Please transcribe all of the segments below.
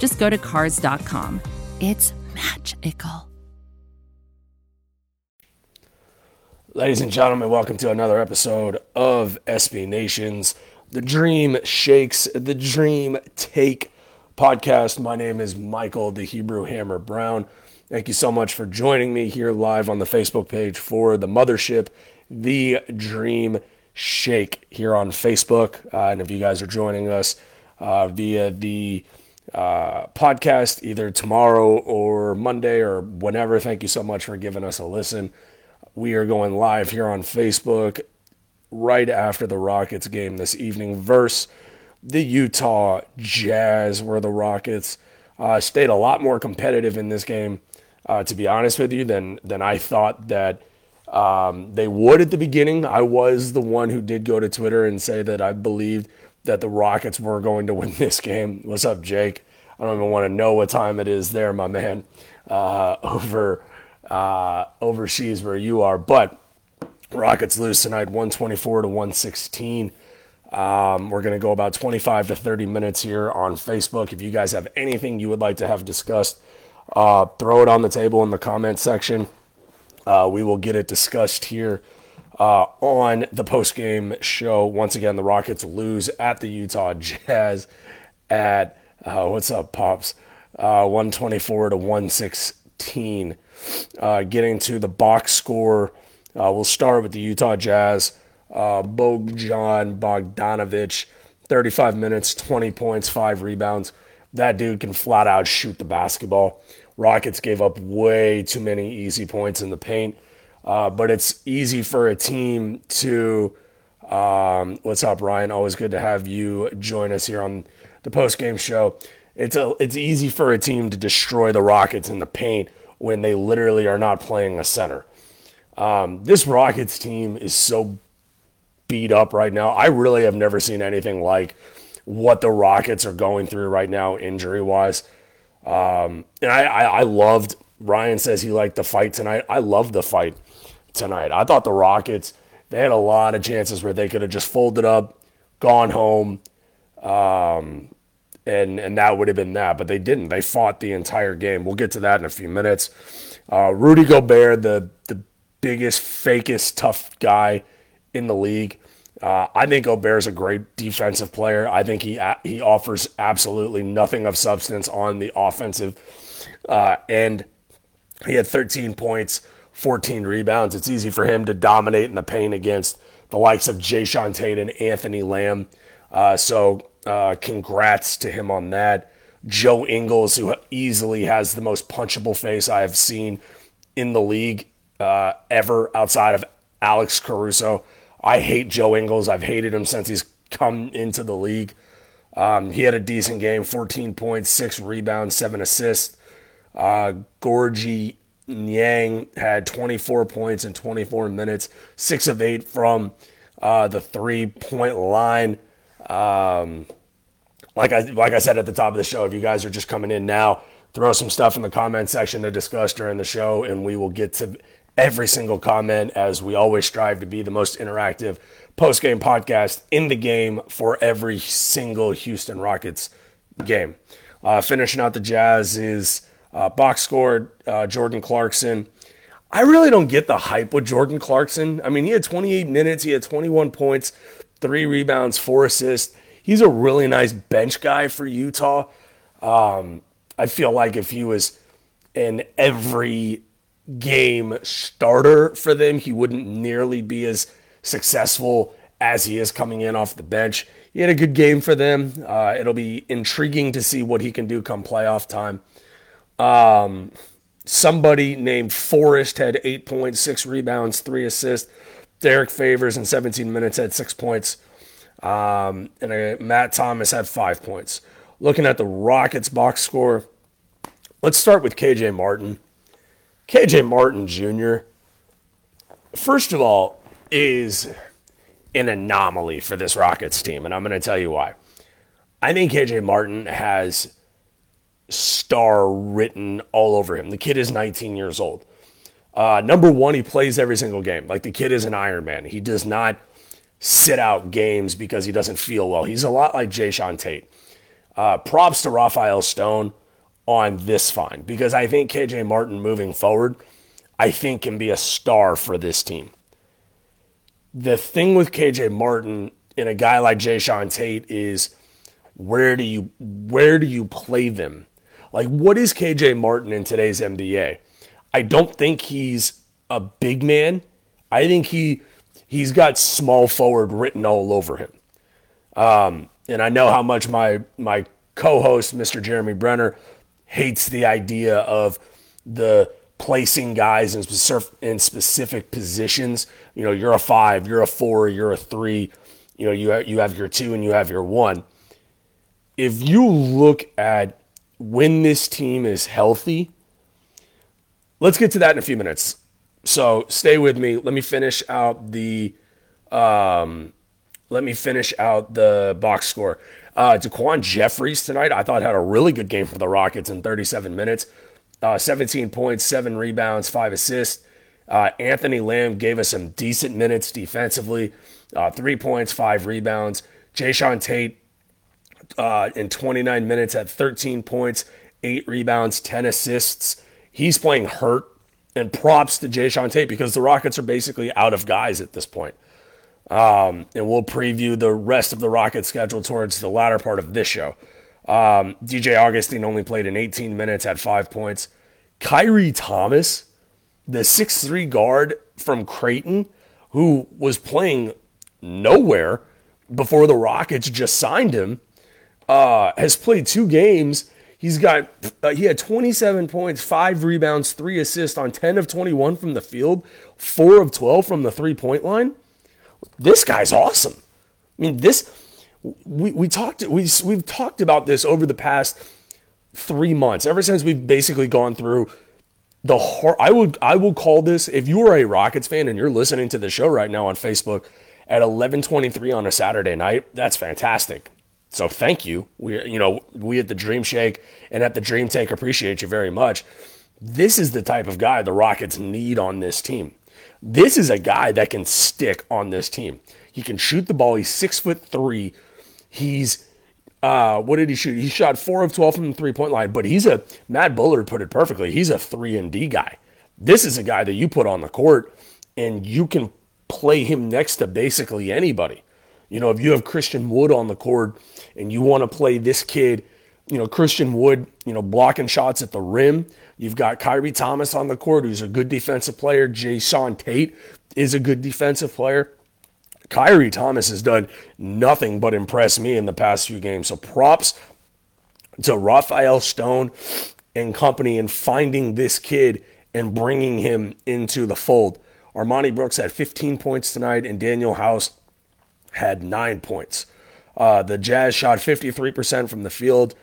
just go to Cars.com. It's magical. Ladies and gentlemen, welcome to another episode of SB Nations, the Dream Shakes, the Dream Take podcast. My name is Michael, the Hebrew Hammer Brown. Thank you so much for joining me here live on the Facebook page for the mothership, the Dream Shake, here on Facebook. Uh, and if you guys are joining us uh, via the uh, podcast either tomorrow or Monday or whenever. Thank you so much for giving us a listen. We are going live here on Facebook right after the Rockets game this evening versus the Utah Jazz, where the Rockets uh, stayed a lot more competitive in this game, uh, to be honest with you, than, than I thought that um, they would at the beginning. I was the one who did go to Twitter and say that I believed that the Rockets were going to win this game. What's up, Jake? I don't even want to know what time it is there, my man, uh, over uh, overseas where you are. But Rockets lose tonight, 124 to 116. Um, we're going to go about 25 to 30 minutes here on Facebook. If you guys have anything you would like to have discussed, uh, throw it on the table in the comment section. Uh, we will get it discussed here uh, on the post game show. Once again, the Rockets lose at the Utah Jazz at uh, what's up, pops? Uh, 124 to 116. Uh, getting to the box score, uh, we'll start with the Utah Jazz. Uh, Bogdan Bogdanovich, 35 minutes, 20 points, five rebounds. That dude can flat out shoot the basketball. Rockets gave up way too many easy points in the paint. Uh, but it's easy for a team to. Um, what's up, Ryan? Always good to have you join us here on the post game show. It's a it's easy for a team to destroy the Rockets in the paint when they literally are not playing a center. Um, this Rockets team is so beat up right now. I really have never seen anything like what the Rockets are going through right now, injury wise. Um, and I, I, I loved Ryan says he liked the fight tonight. I loved the fight tonight. I thought the Rockets, they had a lot of chances where they could have just folded up, gone home, um, and and that would have been that. But they didn't. They fought the entire game. We'll get to that in a few minutes. Uh, Rudy Gobert, the the biggest, fakest, tough guy in the league. Uh, I think Gobert's a great defensive player. I think he he offers absolutely nothing of substance on the offensive uh, end. He had 13 points, 14 rebounds. It's easy for him to dominate in the paint against the likes of Jae'Sean Tate and Anthony Lamb. Uh, so uh, congrats to him on that. Joe Ingles, who easily has the most punchable face I have seen in the league uh, ever outside of Alex Caruso. I hate Joe Ingles. I've hated him since he's come into the league. Um, he had a decent game 14 points, six rebounds, seven assists. Uh, Georges Niang had 24 points in 24 minutes, six of eight from uh, the three point line. Um, like I like I said at the top of the show, if you guys are just coming in now, throw some stuff in the comment section to discuss during the show, and we will get to every single comment as we always strive to be the most interactive post game podcast in the game for every single Houston Rockets game. Uh, finishing out the Jazz is uh, box scored uh, Jordan Clarkson. I really don't get the hype with Jordan Clarkson. I mean, he had 28 minutes, he had 21 points, three rebounds, four assists. He's a really nice bench guy for Utah. Um, I feel like if he was in every game starter for them, he wouldn't nearly be as successful as he is coming in off the bench. He had a good game for them. Uh, it'll be intriguing to see what he can do come playoff time. Um, somebody named Forrest had eight points, six rebounds, three assists. Derrick Favors in 17 minutes had six points. Um, and uh, Matt Thomas had five points. Looking at the Rockets box score, let's start with KJ Martin. KJ Martin Jr., first of all, is an anomaly for this Rockets team, and I'm going to tell you why. I think KJ Martin has star written all over him. The kid is 19 years old. Uh, number one, he plays every single game. Like the kid is an Iron Man. He does not sit out games because he doesn't feel well. He's a lot like Jae'Sean Tate. Uh, props to Rafael Stone on this find because I think KJ Martin moving forward, I think can be a star for this team. The thing with KJ Martin and a guy like Jae'Sean Tate is where do you where do you play them? Like what is KJ Martin in today's NBA? I don't think he's a big man. I think he he's got small forward written all over him. Um, and I know how much my my co-host, Mr. Jeremy Brener, hates the idea of the placing guys in specific, in specific positions. You know, you're a five, you're a four, you're a three. You know, you you have your two and you have your one. If you look at when this team is healthy, let's get to that in a few minutes. So stay with me. Let me finish out the um, let me finish out the box score. Uh, Daquan Jeffries tonight, I thought had a really good game for the Rockets in 37 minutes. Uh, 17 points, seven rebounds, five assists. Uh, Anthony Lamb gave us some decent minutes defensively. Uh, three points, five rebounds. Jae'Sean Tate uh, in 29 minutes had 13 points, eight rebounds, 10 assists. He's playing hurt. And props to Jae'Sean Tate because the Rockets are basically out of guys at this point. Um, and we'll preview the rest of the Rockets schedule towards the latter part of this show. Um, DJ Augustin only played in 18 minutes, had five points. Khyri Thomas, the six-three guard from Creighton, who was playing nowhere before the Rockets just signed him, uh, has played two games. He's got uh, he had 27 points, five rebounds, three assists on 10 of 21 from the field, four of 12 from the three-point line this guy's awesome. I mean, this we, we talked we we've talked about this over the past three months. Ever since we've basically gone through the hard, I would I will call this if you are a Rockets fan and you're listening to the show right now on Facebook at 11:23 on a Saturday night. That's fantastic. So thank you. We you know we at the Dream Shake and at the Dream Take appreciate you very much. This is the type of guy the Rockets need on this team. This is a guy that can stick on this team. He can shoot the ball. He's six foot three. He's uh, what did he shoot? He shot four of twelve from the three point line. But he's a Matt Bullard put it perfectly. He's a three and D guy. This is a guy that you put on the court and you can play him next to basically anybody. You know, if you have Christian Wood on the court and you want to play this kid, you know, Christian Wood, you know, blocking shots at the rim, You've got Khyri Thomas on the court, who's a good defensive player. Jae'Sean Tate is a good defensive player. Khyri Thomas has done nothing but impress me in the past few games. So props to Rafael Stone and company in finding this kid and bringing him into the fold. Armoni Brooks had 15 points tonight, and Danuel House had nine points. Uh, the Jazz shot 53% from the field,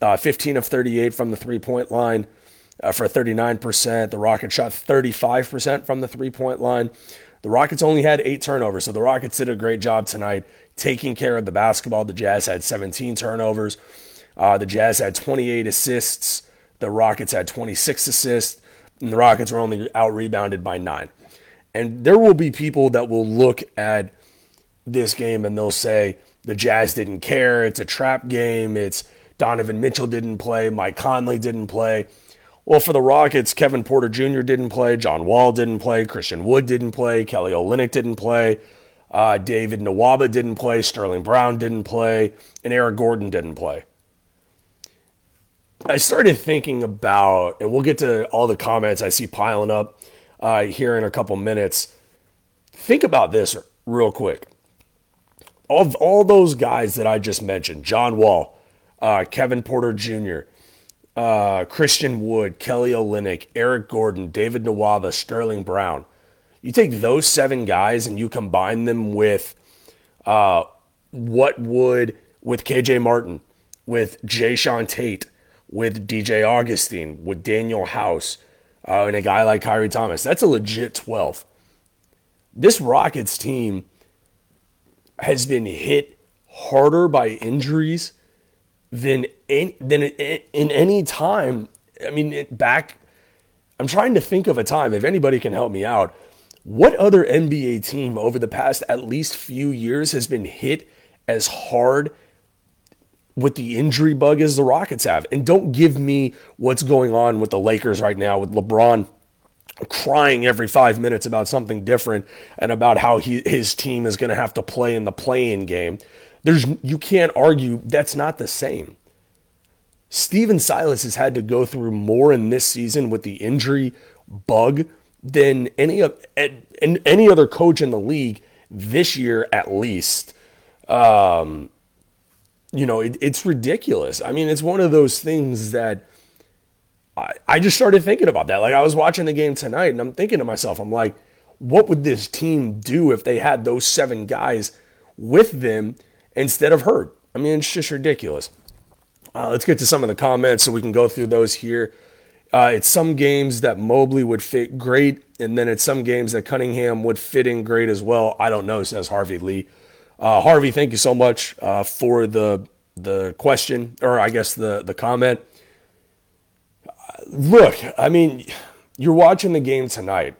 uh, 15 of 38 from the three point line uh, for 39%. The Rockets shot 35% from the three point line. The Rockets only had eight turnovers, so the Rockets did a great job tonight taking care of the basketball. The Jazz had 17 turnovers. Uh, the Jazz had 28 assists. The Rockets had 26 assists. And the Rockets were only out rebounded by nine. And there will be people that will look at this game and they'll say the Jazz didn't care. It's a trap game. It's Donovan Mitchell didn't play. Mike Conley didn't play. Well, for the Rockets, Kevin Porter Jr. didn't play, John Wall didn't play, Christian Wood didn't play, Kelly Olynyk didn't play, uh, David Nwaba didn't play, Sterling Brown didn't play, and Eric Gordon didn't play. I started thinking about, and we'll get to all the comments I see piling up uh, here in a couple minutes. Think about this real quick. All, all those guys that I just mentioned John Wall, uh, Kevin Porter Jr., uh, Christian Wood, Kelly Olynyk, Eric Gordon, David Nwaba, Sterling Brown. You take those seven guys and you combine them with uh, what would with KJ Martin, with Jae'Sean Tate, with DJ Augustin, with Danuel House, uh, and a guy like Khyri Thomas. That's a legit 12. This Rockets team has been hit harder by injuries than in, than in any time. I mean, back. I'm trying to think of a time. If anybody can help me out, what other NBA team over the past at least few years has been hit as hard with the injury bug as the Rockets have? And don't give me what's going on with the Lakers right now with LeBron crying every five minutes about something different and about how he, his team is going to have to play in the play-in game. There's you can't argue that's not the same. Stephen Silas has had to go through more in this season with the injury bug than any of any other coach in the league this year at least. Um, you know, it, it's ridiculous. I mean, it's one of those things that I, I just started thinking about that. Like I was watching the game tonight and I'm thinking to myself, I'm like, what would this team do if they had those seven guys with them instead of Hurt? I mean, it's just ridiculous. Uh, let's get to some of the comments so we can go through those here. Uh, it's some games that Mobley would fit great, and then it's some games that Cunningham would fit in great as well. I don't know, says Harvey Lee. Uh, Harvey, thank you so much uh, for the the question, or I guess the the comment look, I mean, you're watching the game tonight,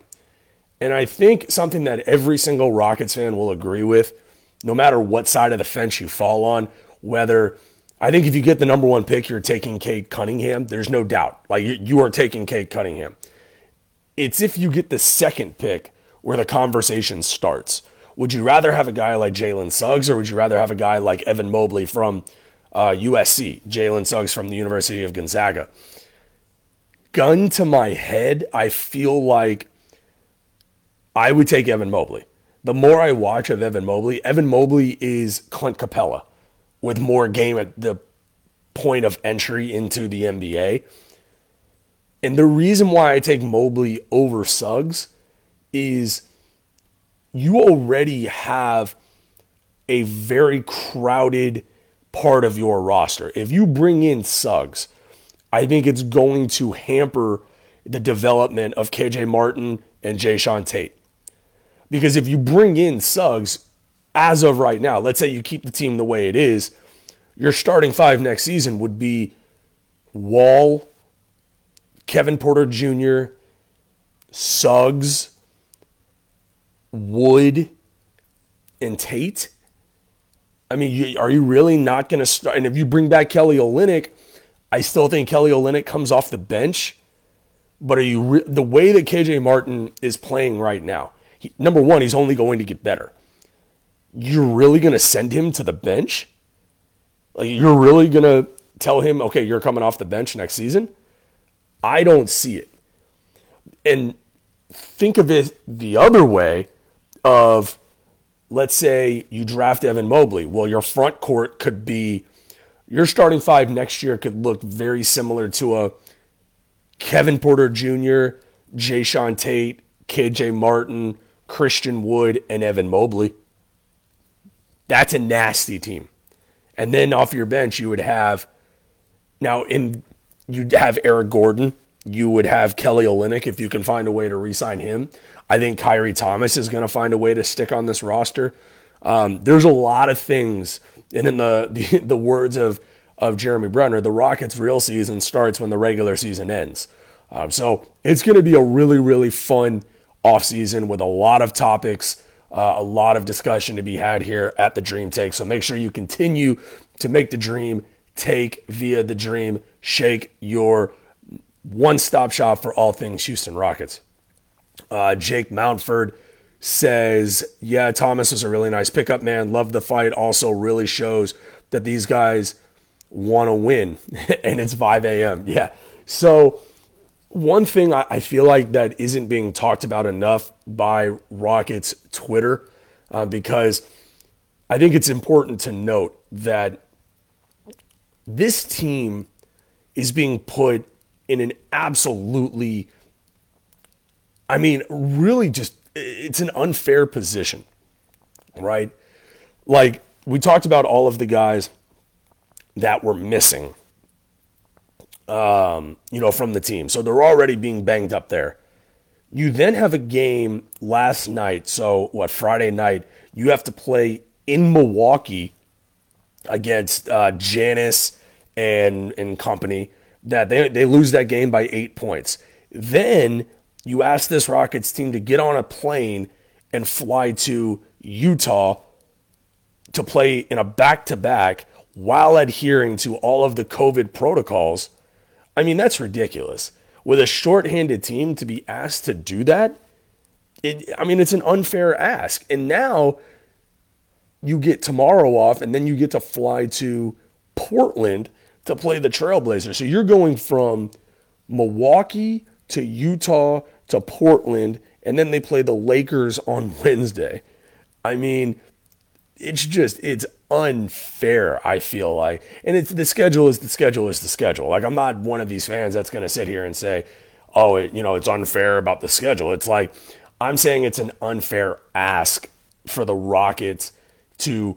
and I think something that every single Rockets fan will agree with, no matter what side of the fence you fall on, whether I think if you get the number one pick, you're taking Cade Cunningham. There's no doubt. Like you, are taking Cade Cunningham. It's if you get the second pick where the conversation starts. Would you rather have a guy like Jalen Suggs or would you rather have a guy like Evan Mobley from uh, USC, Jalen Suggs from the University of Gonzaga? Gun to my head, I feel like I would take Evan Mobley. The more I watch of Evan Mobley, Evan Mobley is Clint Capela with more game at the point of entry into the NBA. And the reason why I take Mobley over Suggs is you already have a very crowded part of your roster. If you bring in Suggs, I think it's going to hamper the development of KJ Martin and Jae'Sean Tate. Because if you bring in Suggs, as of right now, let's say you keep the team the way it is, your starting five next season would be Wall, Kevin Porter Jr., Suggs, Wood, and Tate. I mean, are you really not going to start? And if you bring back Kelly Olynyk, I still think Kelly Olynyk comes off the bench, but are you re- the way that KJ Martin is playing right now? He, number one, he's only going to get better. You're really going to send him to the bench? Like you're really going to tell him, okay, you're coming off the bench next season? I don't see it. And think of it the other way of let's say you draft Evan Mobley. Well, your front court could be your starting five next year could look very similar to a Kevin Porter Jr., Jae'Sean Tate, KJ Martin, Christian Wood, and Evan Mobley. That's a nasty team. And then off your bench, you would have now in you'd have Eric Gordon. You would have Kelly Olynyk if you can find a way to re-sign him. I think Khyri Thomas is going to find a way to stick on this roster. Um, there's a lot of things and in the, the, the words of, of Jeremy Brener, the Rockets' real season starts when the regular season ends. Um, so it's going to be a really, really fun offseason with a lot of topics, uh, a lot of discussion to be had here at the Dream Take. So make sure you continue to make the dream take via the Dream Shake your one stop shop for all things Houston Rockets. Uh, Jake Mountford says, Yeah, Thomas is a really nice pickup, man. Love the fight. Also, really shows that these guys want to win. and it's 5 a.m. Yeah. So, one thing I feel like that isn't being talked about enough by Rockets Twitter, uh, because I think it's important to note that this team is being put in an absolutely, I mean, really just it's an unfair position, right? Like we talked about all of the guys that were missing um, you know, from the team. So they're already being banged up there. You then have a game last night. So, what, Friday night, you have to play in Milwaukee against uh, Giannis and, and company. That they, they lose that game by eight points. Then you ask this Rockets team to get on a plane and fly to Utah to play in a back to back while adhering to all of the COVID protocols. I mean, that's ridiculous. With a short-handed team to be asked to do that, it, I mean, it's an unfair ask. And now you get tomorrow off, and then you get to fly to Portland to play the Trailblazers. So you're going from Milwaukee to Utah to Portland, and then they play the Lakers on Wednesday. I mean, it's just it's unfair. I feel like, and it's the schedule is the schedule is the schedule. Like I'm not one of these fans that's going to sit here and say, "Oh, it, you know, it's unfair about the schedule." It's like I'm saying it's an unfair ask for the Rockets to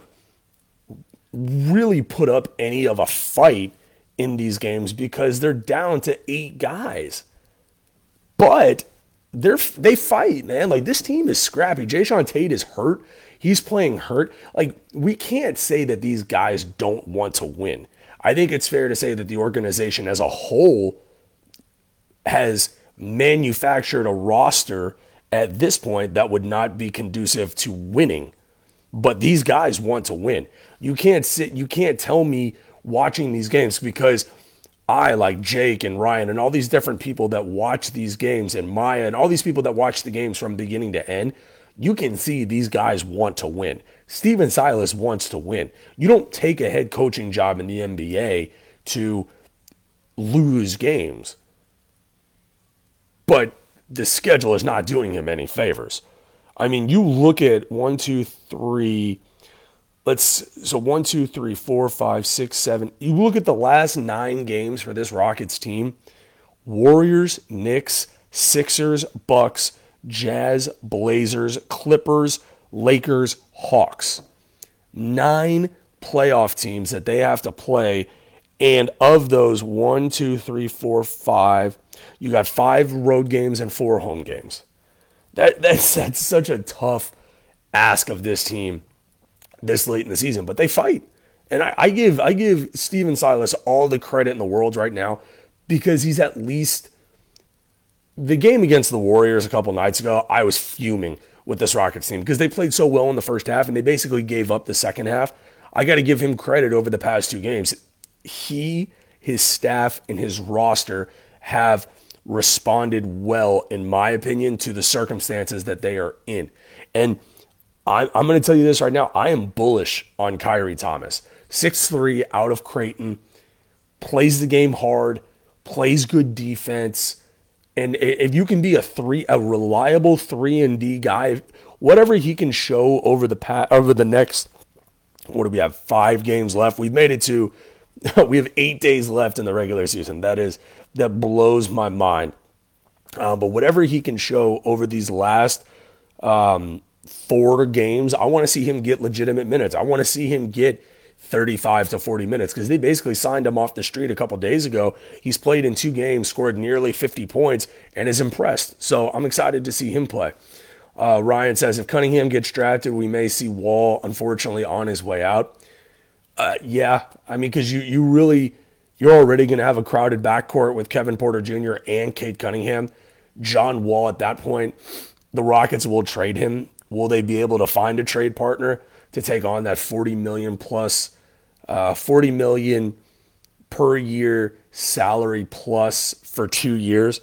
really put up any of a fight in these games because they're down to eight guys. But they're they fight, man. Like this team is scrappy. Jae'Sean Tate is hurt. He's playing hurt. Like, we can't say that these guys don't want to win. I think it's fair to say that the organization as a whole has manufactured a roster at this point that would not be conducive to winning. But these guys want to win. You can't sit, you can't tell me watching these games because I, like Jake and Ryan and all these different people that watch these games and Maya and all these people that watch the games from beginning to end, you can see these guys want to win. Stephen Silas wants to win. You don't take a head coaching job in the NBA to lose games. But the schedule is not doing him any favors. I mean, you look at one, two, three, let's so one, two, three, four, five, six, seven. You look at the last nine games for this Rockets team Warriors, Knicks, Sixers, Bucks, Jazz, Blazers, Clippers, Lakers, Hawks. Nine playoff teams that they have to play. And of those, one, two, three, four, five, you got five road games and four home games. That, that's, that's such a tough ask of this team this late in the season, but they fight. And I, I give I give Stephen Silas all the credit in the world right now because he's at least the game against the Warriors a couple nights ago, I was fuming with this Rockets team because they played so well in the first half and they basically gave up the second half. I got to give him credit over the past two games. He, his staff, and his roster have responded well, in my opinion, to the circumstances that they are in. And I'm, I'm going to tell you this right now. I am bullish on Khyri Thomas. 6'3 out of Creighton, plays the game hard, plays good defense and if you can be a three, a reliable three and D guy, whatever he can show over the pat over the next, what do we have? Five games left. We've made it to, we have eight days left in the regular season. That is that blows my mind. Uh, but whatever he can show over these last um, four games, I want to see him get legitimate minutes. I want to see him get 35 to 40 minutes because they basically signed him off the street a couple days ago. He's played in two games, scored nearly 50 points, and is impressed. So I'm excited to see him play. Uh, Ryan says if Cunningham gets drafted, we may see Wall, unfortunately, on his way out. Uh, yeah, I mean, because you you really you're already going to have a crowded backcourt with Kevin Porter Jr. and Cade Cunningham. John Wall at that point, the Rockets will trade him. Will they be able to find a trade partner? to take on that 40 million plus, uh, 40 million per year salary plus for two years.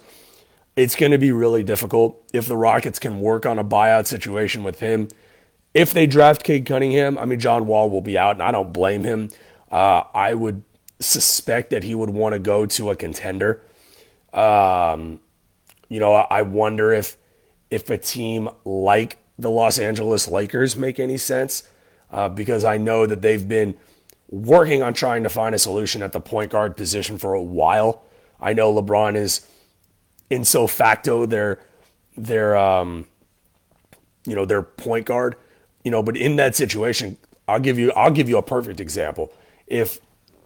It's going to be really difficult if the Rockets can work on a buyout situation with him. If they draft Cade Cunningham, I mean, John Wall will be out, and I don't blame him. Uh, I would suspect that he would want to go to a contender. Um, you know, I wonder if if a team like the Los Angeles Lakers make any sense uh, because I know that they've been working on trying to find a solution at the point guard position for a while. I know LeBron is in so facto their their um, you know their point guard, you know, but in that situation, I'll give you I'll give you a perfect example. If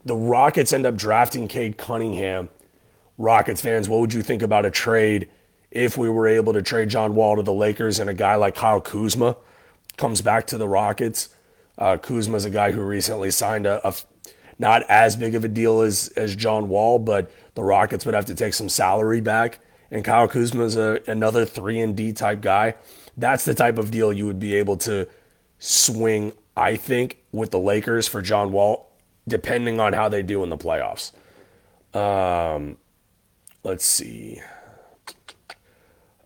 the Rockets end up drafting Cade Cunningham Rockets fans, what would you think about a trade if we were able to trade John Wall to the Lakers and a guy like Kyle Kuzma comes back to the Rockets? Uh, Kuzma is a guy who recently signed a, a not as big of a deal as as John Wall, but the Rockets would have to take some salary back. And Kyle Kuzma is another three and D type guy. That's the type of deal you would be able to swing, I think, with the Lakers for John Wall, depending on how they do in the playoffs. Um, let's see.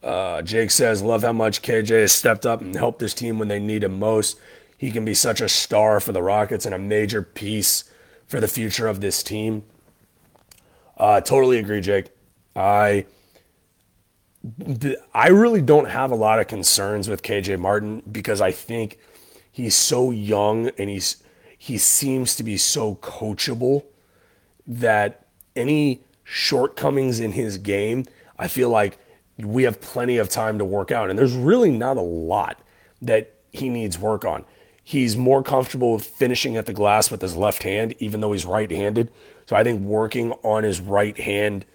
Uh, Jake says, Love how much KJ has stepped up and helped this team when they need him most. He can be such a star for the Rockets and a major piece for the future of this team. Uh, totally agree, Jake. I I really don't have a lot of concerns with KJ Martin because I think he's so young and he's he seems to be so coachable that any shortcomings in his game, I feel like we have plenty of time to work out. And there's really not a lot that he needs work on. He's more comfortable with finishing at the glass with his left hand, even though he's right handed. So I think working on his right hand,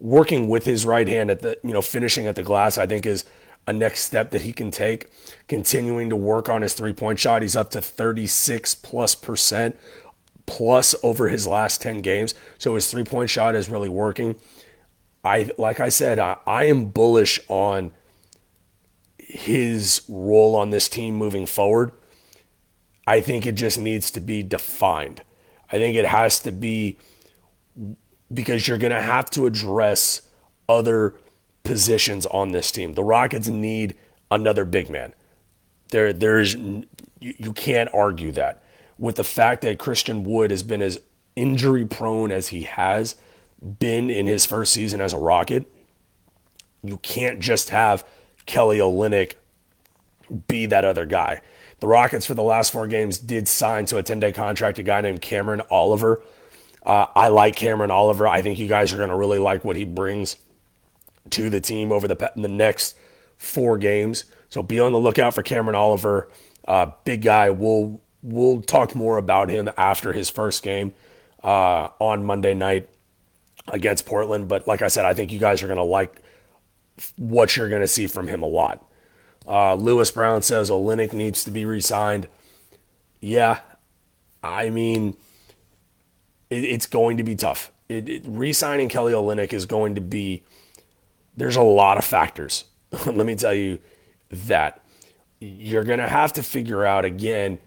working with his right hand at the, you know, finishing at the glass, I think is a next step that he can take. Continuing to work on his three point shot. He's up to 36 plus percent plus over his last 10 games. So his three point shot is really working. I, like I said, I, I am bullish on his role on this team moving forward. I think it just needs to be defined. I think it has to be because you're going to have to address other positions on this team. The Rockets need another big man. There, there's you, you can't argue that with the fact that Christian Wood has been as injury prone as he has been in his first season as a Rocket. You can't just have Kelly Olynyk be that other guy. The Rockets, for the last four games, did sign to a 10 day contract a guy named Cameron Oliver. Uh, I like Cameron Oliver. I think you guys are going to really like what he brings to the team over the, the next four games. So be on the lookout for Cameron Oliver. Uh, big guy. We'll we'll talk more about him after his first game uh, on Monday night against Portland. But like I said, I think you guys are going to like what you're going to see from him a lot. Uh, Lewis Brown says Olynyk needs to be re-signed. Yeah, I mean, it, it's going to be tough. It, it, re-signing Kelly Olynyk is going to be. There's a lot of factors. Let me tell you that you're going to have to figure out again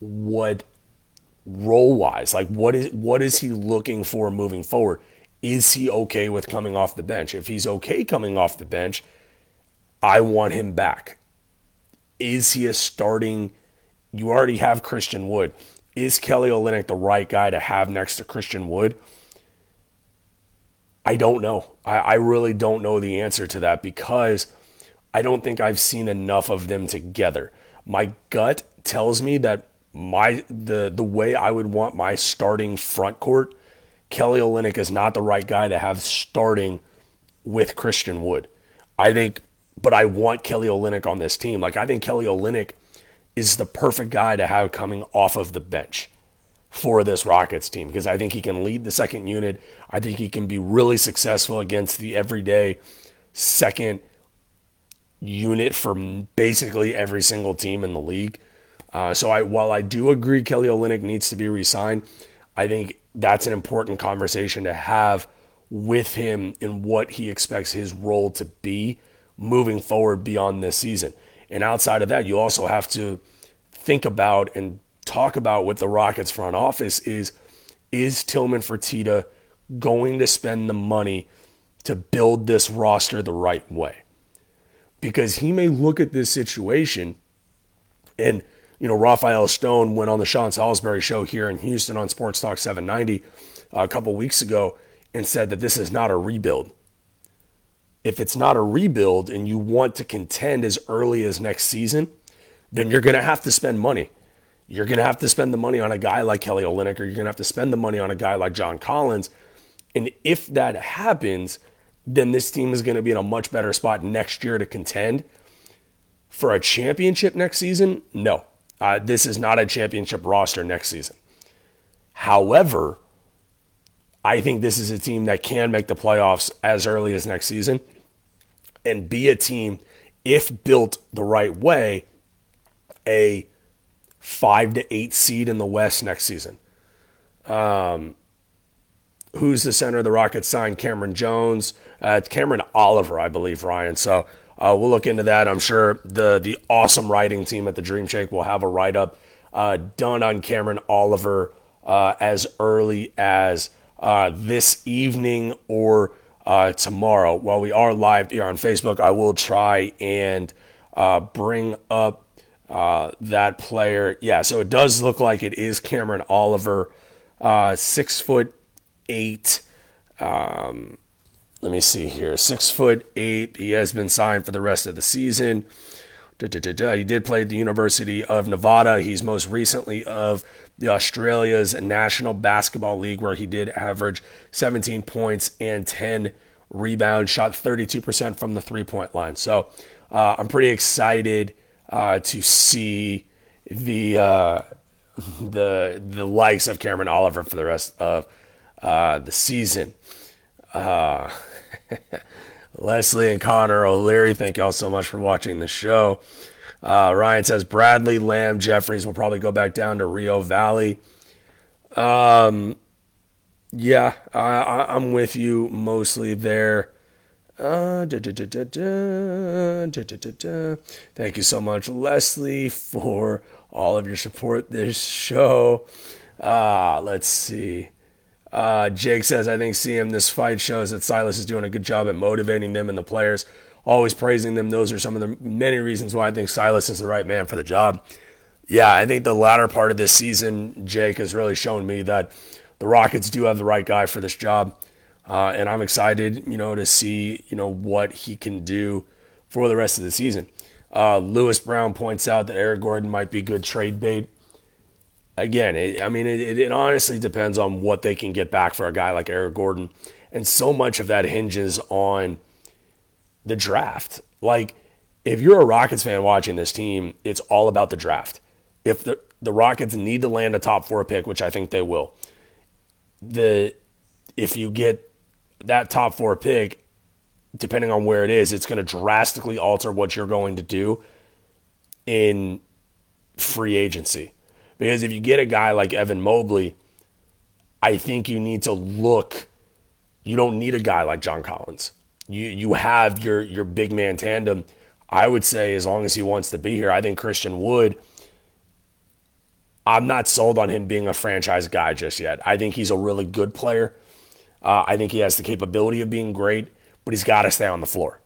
what role wise, like what is what is he looking for moving forward? Is he okay with coming off the bench? If he's okay coming off the bench, I want him back. Is he a starting? You already have Christian Wood. Is Kelly Olynyk the right guy to have next to Christian Wood? I don't know. I, I really don't know the answer to that because I don't think I've seen enough of them together. My gut tells me that my the the way I would want my starting front court, Kelly Olynyk is not the right guy to have starting with Christian Wood. I think but I want Kelly Olynyk on this team. Like I think Kelly Olynyk is the perfect guy to have coming off of the bench for this Rockets team because I think he can lead the second unit. I think he can be really successful against the everyday second unit for basically every single team in the league. Uh, so I, while I do agree Kelly Olynyk needs to be re-signed, I think that's an important conversation to have with him in what he expects his role to be moving forward beyond this season. And outside of that, you also have to think about and talk about with the Rockets front office is is Tillman Fertitta going to spend the money to build this roster the right way? Because he may look at this situation and you know, Rafael Stone went on the Sean Salisbury show here in Houston on Sports Talk 790 uh, a couple weeks ago and said that this is not a rebuild if it's not a rebuild and you want to contend as early as next season, then you're going to have to spend money. You're going to have to spend the money on a guy like Kelly Olynyk, or you're going to have to spend the money on a guy like John Collins. And if that happens, then this team is going to be in a much better spot next year to contend. For a championship next season, no. Uh, this is not a championship roster next season. However, I think this is a team that can make the playoffs as early as next season and be a team, if built the right way, a five to eight seed in the West next season. Um, who's the center of the Rockets signed? Cameron Jones. Uh, Cameron Oliver, I believe, Ryan. So uh, we'll look into that. I'm sure the the awesome writing team at the Dream Shake will have a write up uh, done on Cameron Oliver uh, as early as uh, this evening or uh, tomorrow. While we are live here on Facebook, I will try and uh, bring up that player. Yeah, so it does look like it is Cameron Oliver, six foot eight. Um, let me see here, six foot eight. He has been signed for the rest of the season. Da, da, da, he did play at the University of Nevada. He's most recently of the Australia's National Basketball League, where he did average 17 points and 10 rebounds, shot 32% from the three point line. So uh, I'm pretty excited uh, to see the uh, the the likes of Cameron Oliver for the rest of uh, the season. Uh, Leslie and Connor O'Leary, thank y'all so much for watching the show. Uh, Ryan says Bradley, Lamb, Jeffries will probably go back down to Rio Valley. Um, yeah, I, am with you mostly there. Uh, da, da, da, Thank you so much, Leslie, for all of your support this show. Uh, let's see. Uh, Jake says, I think seeing this fight shows that Silas is doing a good job at motivating them and the players always praising them. Those are some of the many reasons why I think Silas is the right man for the job. Yeah, I think the latter part of this season, Jake has really shown me that the Rockets do have the right guy for this job. Uh, and I'm excited, you know, to see, you know, what he can do for the rest of the season. Uh, Lewis Brown points out that Eric Gordon might be good trade bait. Again, it, I mean, it, it honestly depends on what they can get back for a guy like Eric Gordon. And so much of that hinges on the draft. Like, if you're a Rockets fan watching this team, it's all about the draft. If the, the Rockets need to land a top four pick, which I think they will, the if you get that top four pick, depending on where it is, it's going to drastically alter what you're going to do in free agency. Because if you get a guy like Evan Mobley, I think you need to look. You don't need a guy like John Collins you you have your your big man tandem. I would say as long as he wants to be here, I think Christian Wood. I'm not sold on him being a franchise guy just yet. I think he's a really good player. Uh, I think he has the capability of being great, but he's got to stay on the floor.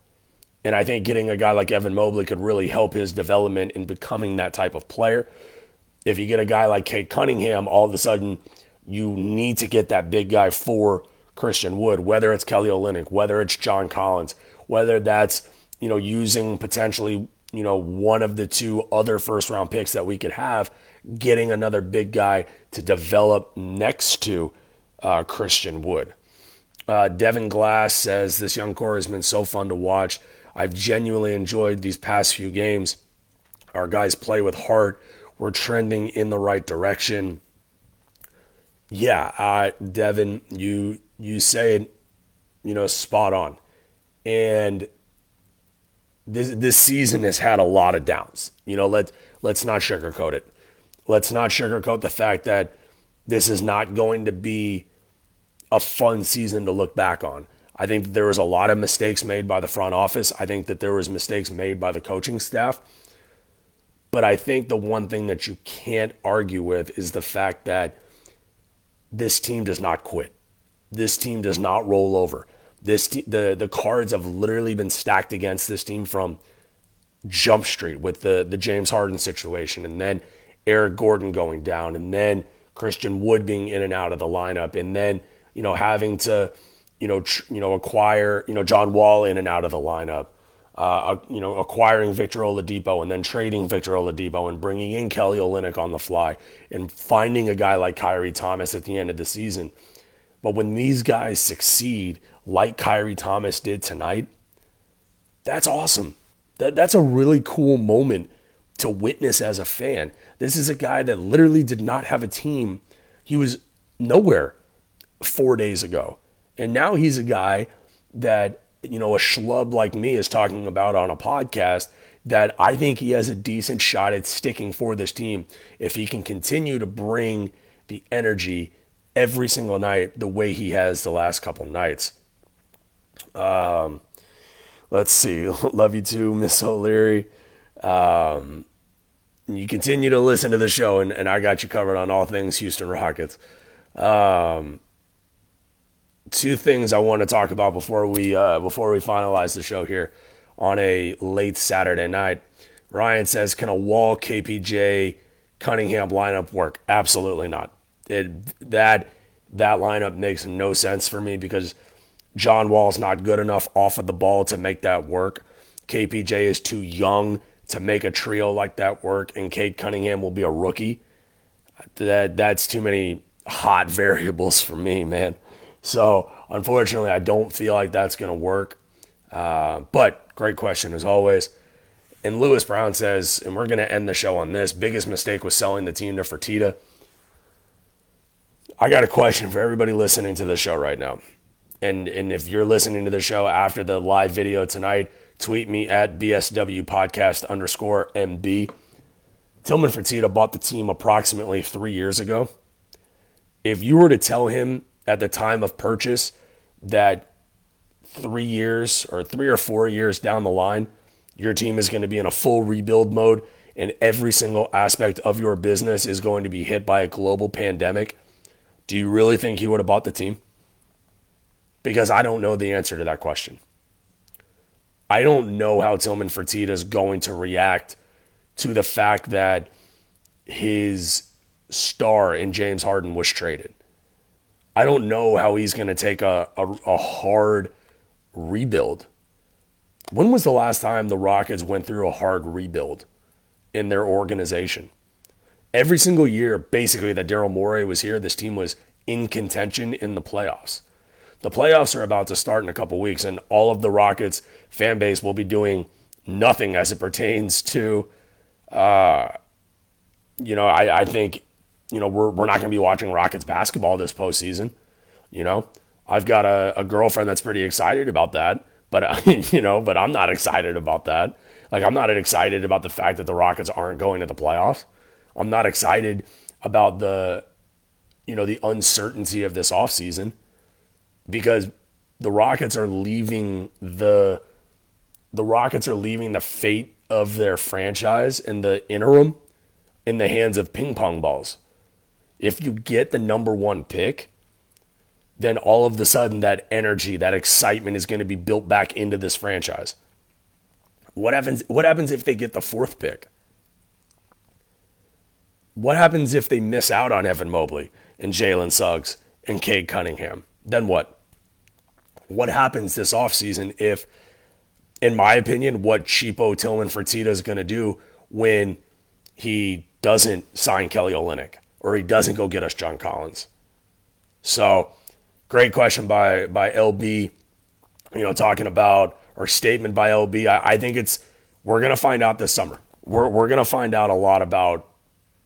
And I think getting a guy like Evan Mobley could really help his development in becoming that type of player. If you get a guy like Cade Cunningham, all of a sudden you need to get that big guy for Christian Wood, whether it's Kelly Olynyk, whether it's John Collins, whether that's, you know, using potentially, you know, one of the two other first round picks that we could have, getting another big guy to develop next to uh, Christian Wood. Uh, Devin Glass says this young core has been so fun to watch. I've genuinely enjoyed these past few games. Our guys play with heart. We're trending in the right direction. Yeah, Devin, you you say it, you know, spot on. And this this season has had a lot of downs. You know, let let's not sugarcoat it. Let's not sugarcoat the fact that this is not going to be a fun season to look back on. I think there was a lot of mistakes made by the front office. I think that there was mistakes made by the coaching staff. But I think the one thing that you can't argue with is the fact that this team does not quit. This team does not roll over. This te- the the cards have literally been stacked against this team from Jump Street with the the James Harden situation, and then Eric Gordon going down, and then Christian Wood being in and out of the lineup, and then you know having to you know tr- you know acquire you know John Wall in and out of the lineup. Uh, you know, acquiring Victor Oladipo and then trading Victor Oladipo and bringing in Kelly Olynyk on the fly and finding a guy like Khyri Thomas at the end of the season. But when these guys succeed, like Khyri Thomas did tonight, that's awesome. That, that's a really cool moment to witness as a fan. This is a guy that literally did not have a team. He was nowhere four days ago. And now he's a guy that, you know, a schlub like me is talking about on a podcast that I think he has a decent shot at sticking for this team if he can continue to bring the energy every single night the way he has the last couple nights. Um, let's see. Love you too, Miss O'Leary. Um, you continue to listen to the show, and, and I got you covered on all things Houston Rockets. Um, two things I want to talk about before we uh, before we finalize the show here on a late Saturday night. Ryan says, "Can a Wall KPJ Cunningham lineup work?" Absolutely not. It that that lineup makes no sense for me because John Wall's not good enough off of the ball to make that work. KPJ is too young to make a trio like that work, and Cade Cunningham will be a rookie. That that's too many hot variables for me, man. So unfortunately, I don't feel like that's going to work. Uh, but great question as always. And Lewis Brown says, and we're going to end the show on this biggest mistake was selling the team to Fertitta. I got a question for everybody listening to the show right now. And, and if you're listening to the show after the live video tonight, tweet me at BSW podcast underscore MB. Tillman Fertitta bought the team approximately three years ago. If you were to tell him at the time of purchase that three years or three or four years down the line, your team is going to be in a full rebuild mode and every single aspect of your business is going to be hit by a global pandemic, do you really think he would have bought the team? Because I don't know the answer to that question. I don't know how Tillman Fertitta is going to react to the fact that his star in James Harden was traded. I don't know how he's going to take a, a, a, hard rebuild. When was the last time the Rockets went through a hard rebuild in their organization? Every single year, basically, that Daryl Morey was here, this team was in contention in the playoffs. The playoffs are about to start in a couple weeks, and all of the Rockets fan base will be doing nothing as it pertains to, uh, you know, I, I think, you know, we're, we're not going to be watching Rockets basketball this postseason. You know, I've got a, a girlfriend that's pretty excited about that, but, you know, but I'm not excited about that. Like, I'm not excited about the fact that the Rockets aren't going to the playoffs. I'm not excited about the, you know, the uncertainty of this offseason because the Rockets are leaving the the Rockets are leaving the fate of their franchise in the interim in the hands of ping pong balls. If you get the number 1 pick, then all of the sudden that energy, that excitement is going to be built back into this franchise. What happens what happens if they get the fourth pick? What happens if they miss out on Evan Mobley and Jalen Suggs and Cade Cunningham? Then what? what happens this offseason if, in my opinion, what cheapo Tillman Fertitta is going to do when he doesn't sign Kelly Olynyk or he doesn't go get us John Collins. So, great question by by LB. You know, talking about or statement by LB. I, I think it's we're gonna find out this summer. We're we're gonna find out a lot about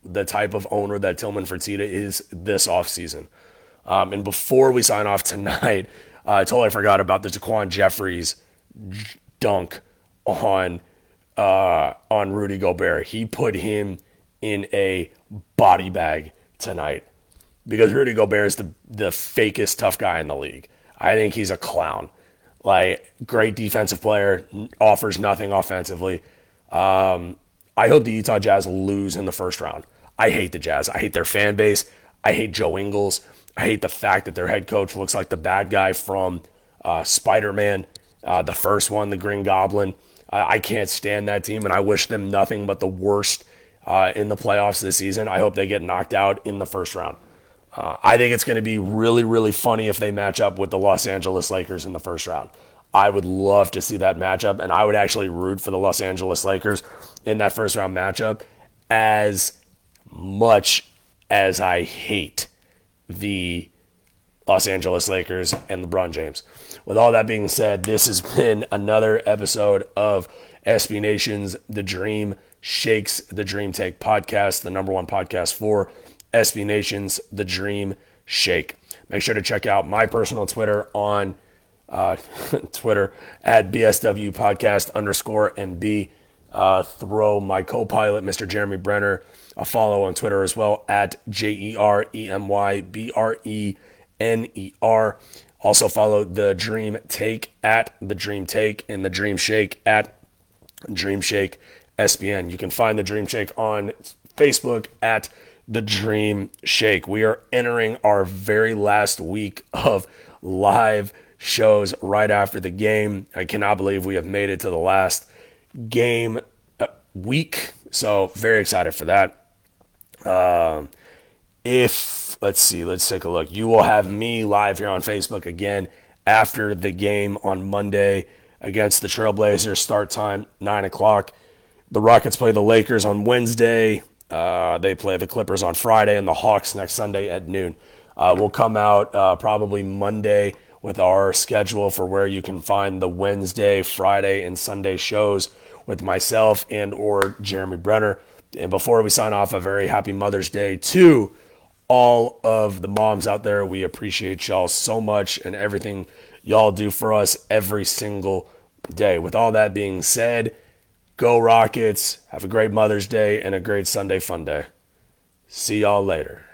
the type of owner that Tillman Fertitta is this offseason. Um, and before we sign off tonight, uh, I totally forgot about the DaQuan Jeffries dunk on uh, on Rudy Gobert. He put him in a body bag tonight because Rudy Gobert is the the fakest tough guy in the league. I think he's a clown. Like great defensive player, offers nothing offensively. Um, I hope the Utah Jazz lose in the first round. I hate the Jazz. I hate their fan base. I hate Joe Ingles. I hate the fact that their head coach looks like the bad guy from uh, Spider Man, uh, the first one, the Green Goblin. I, I can't stand that team, and I wish them nothing but the worst uh, in the playoffs this season. I hope they get knocked out in the first round. Uh, I think it's going to be really, really funny if they match up with the Los Angeles Lakers in the first round. I would love to see that matchup, and I would actually root for the Los Angeles Lakers in that first round matchup as much as I hate the Los Angeles Lakers and LeBron James. With all that being said, this has been another episode of SB Nation's The Dream Shakes the Dream Take podcast, the number one podcast for SB Nation's The Dream Shake. Make sure to check out my personal Twitter on uh, Twitter at BSW podcast underscore MB. Uh, throw my co pilot, Mr. Jeremy Brener, a follow on Twitter as well at J E R E M Y B R E N E R. Also follow the Dream Take at the Dream Take and the Dream Shake at Dream Shake SBN. You can find the Dream Shake on Facebook at the Dream Shake. We are entering our very last week of live shows right after the game. I cannot believe we have made it to the last game uh, week. So, very excited for that. Um, if, let's see, let's take a look. You will have me live here on Facebook again after the game on Monday against the Trailblazers. Start time, 9 o'clock. The Rockets play the Lakers on Wednesday. Uh, they play the Clippers on Friday and the Hawks next Sunday at noon. Uh, we'll come out uh, probably Monday with our schedule for where you can find the Wednesday, Friday, and Sunday shows with myself and or Jeremy Brener. And before we sign off, a very happy Mother's Day to all of the moms out there. We appreciate y'all so much and everything y'all do for us every single day. With all that being said, go Rockets. Have a great Mother's Day and a great Sunday fun day. See y'all later.